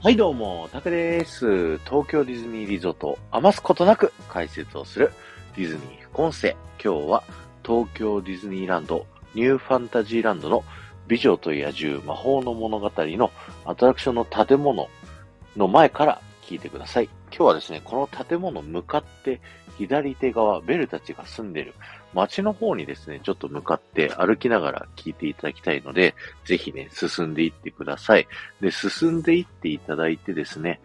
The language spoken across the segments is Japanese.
はいどうも、たけです。東京ディズニーリゾートを余すことなく解説をするディズニー副音声。今日は東京ディズニーランドニューファンタジーランドの美女と野獣魔法の物語のアトラクションの建物の前から聞いてください。今日はですね、この建物向かって左手側、ベルたちが住んでる街の方にですね、ちょっと向かって歩きながら聞いていただきたいので、ぜひね、進んでいってください。で、進んでいっていただいてですね、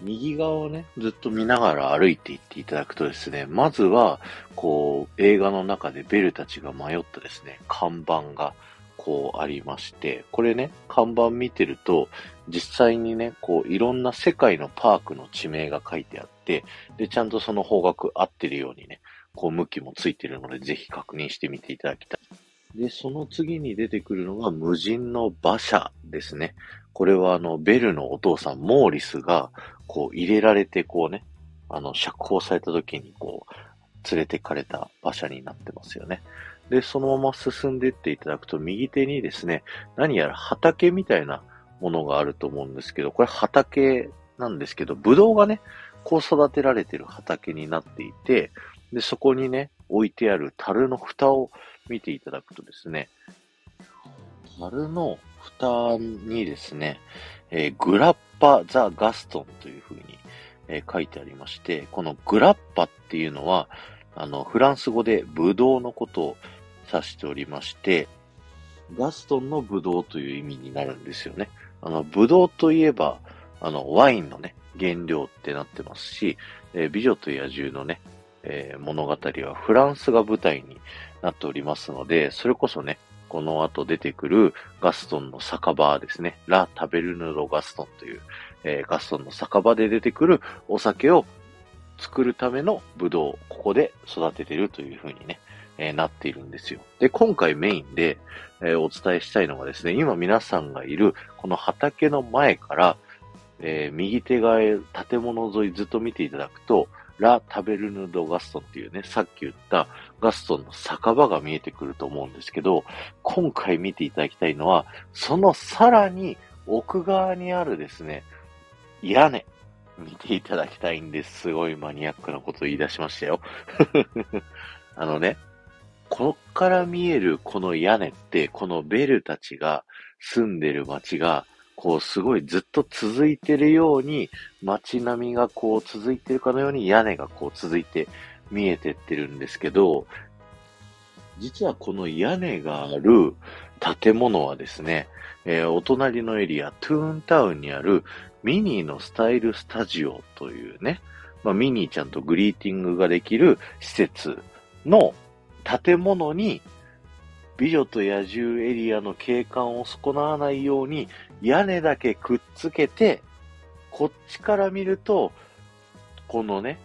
右側をね、ずっと見ながら歩いていっていただくとですね、まずは、こう、映画の中でベルたちが迷ったですね、看板が、こうありまして、これね、看板見てると、実際にね、こう、いろんな世界のパークの地名が書いてあって、で、ちゃんとその方角合ってるようにね、こう向きもついてるので、ぜひ確認してみていただきたい。で、その次に出てくるのが無人の馬車ですね。これはあの、ベルのお父さん、モーリスが、こう入れられて、こうね、あの、釈放された時に、こう、連れてかれた馬車になってますよね。で、そのまま進んでいっていただくと、右手にですね、何やら畑みたいなものがあると思うんですけど、これ畑なんですけど、ブドウがね、こう育てられてる畑になっていて、で、そこにね、置いてある樽の蓋を見ていただくとですね、樽の蓋にですね、えー、グラッパ・ザ・ガストンという風に、えー、書いてありまして、このグラッパっていうのは、あの、フランス語でブドウのことを指しておりまして、ガストンのブドウという意味になるんですよね。あの、ブドウといえば、あの、ワインのね、原料ってなってますし、えー、美女と野獣のね、えー、物語はフランスが舞台になっておりますので、それこそね、この後出てくるガストンの酒場ですね。ラ・タベルヌロ・ガストンという、えー、ガストンの酒場で出てくるお酒を作るためのブドウ、ここで育ててるというふうにね、えー、なっているんですよ。で、今回メインで、えー、お伝えしたいのがですね、今皆さんがいるこの畑の前から、えー、右手側へ建物沿いずっと見ていただくと、ラ・タベルヌ・ド・ガストンっていうね、さっき言ったガストンの酒場が見えてくると思うんですけど、今回見ていただきたいのは、そのさらに奥側にあるですね、屋根、見ていただきたいんです。すごいマニアックなこと言い出しましたよ。あのね、こっから見えるこの屋根って、このベルたちが住んでる街がこうすごいずっと続いてるように、街並みがこう続いてるかのように屋根がこう続いて見えてってるんですけど、実はこの屋根がある建物はですね、えー、お隣のエリア、トゥーンタウンにあるミニーのスタイルスタジオというね、まあ、ミニーちゃんとグリーティングができる施設の建物に美女と野獣エリアの景観を損なわないように屋根だけくっつけて、こっちから見ると、このね、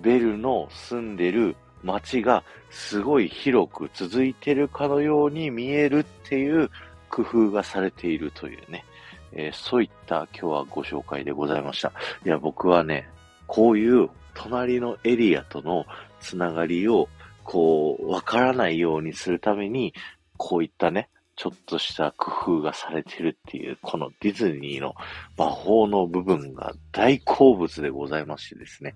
ベルの住んでる街がすごい広く続いてるかのように見えるっていう工夫がされているというね、えー、そういった今日はご紹介でございました。いや、僕はね、こういう隣のエリアとのつながりをこう、わからないようにするために、こういったね、ちょっとした工夫がされてるっていう、このディズニーの魔法の部分が大好物でございましてですね。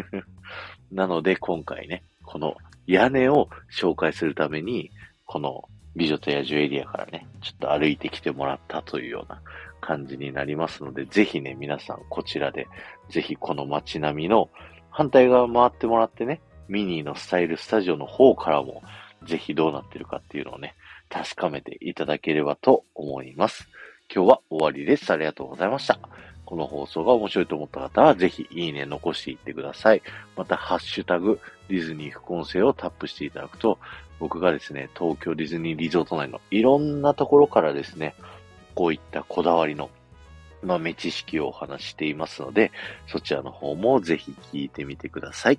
なので今回ね、この屋根を紹介するために、この美女と野獣エリアからね、ちょっと歩いてきてもらったというような感じになりますので、ぜひね、皆さんこちらで、ぜひこの街並みの反対側回ってもらってね、ミニーのスタイルスタジオの方からも、ぜひどうなってるかっていうのをね、確かめていただければと思います。今日は終わりです。ありがとうございました。この放送が面白いと思った方は、ぜひいいね残していってください。また、ハッシュタグ、ディズニー副音声をタップしていただくと、僕がですね、東京ディズニーリゾート内のいろんなところからですね、こういったこだわりの豆知識をお話していますので、そちらの方もぜひ聞いてみてください。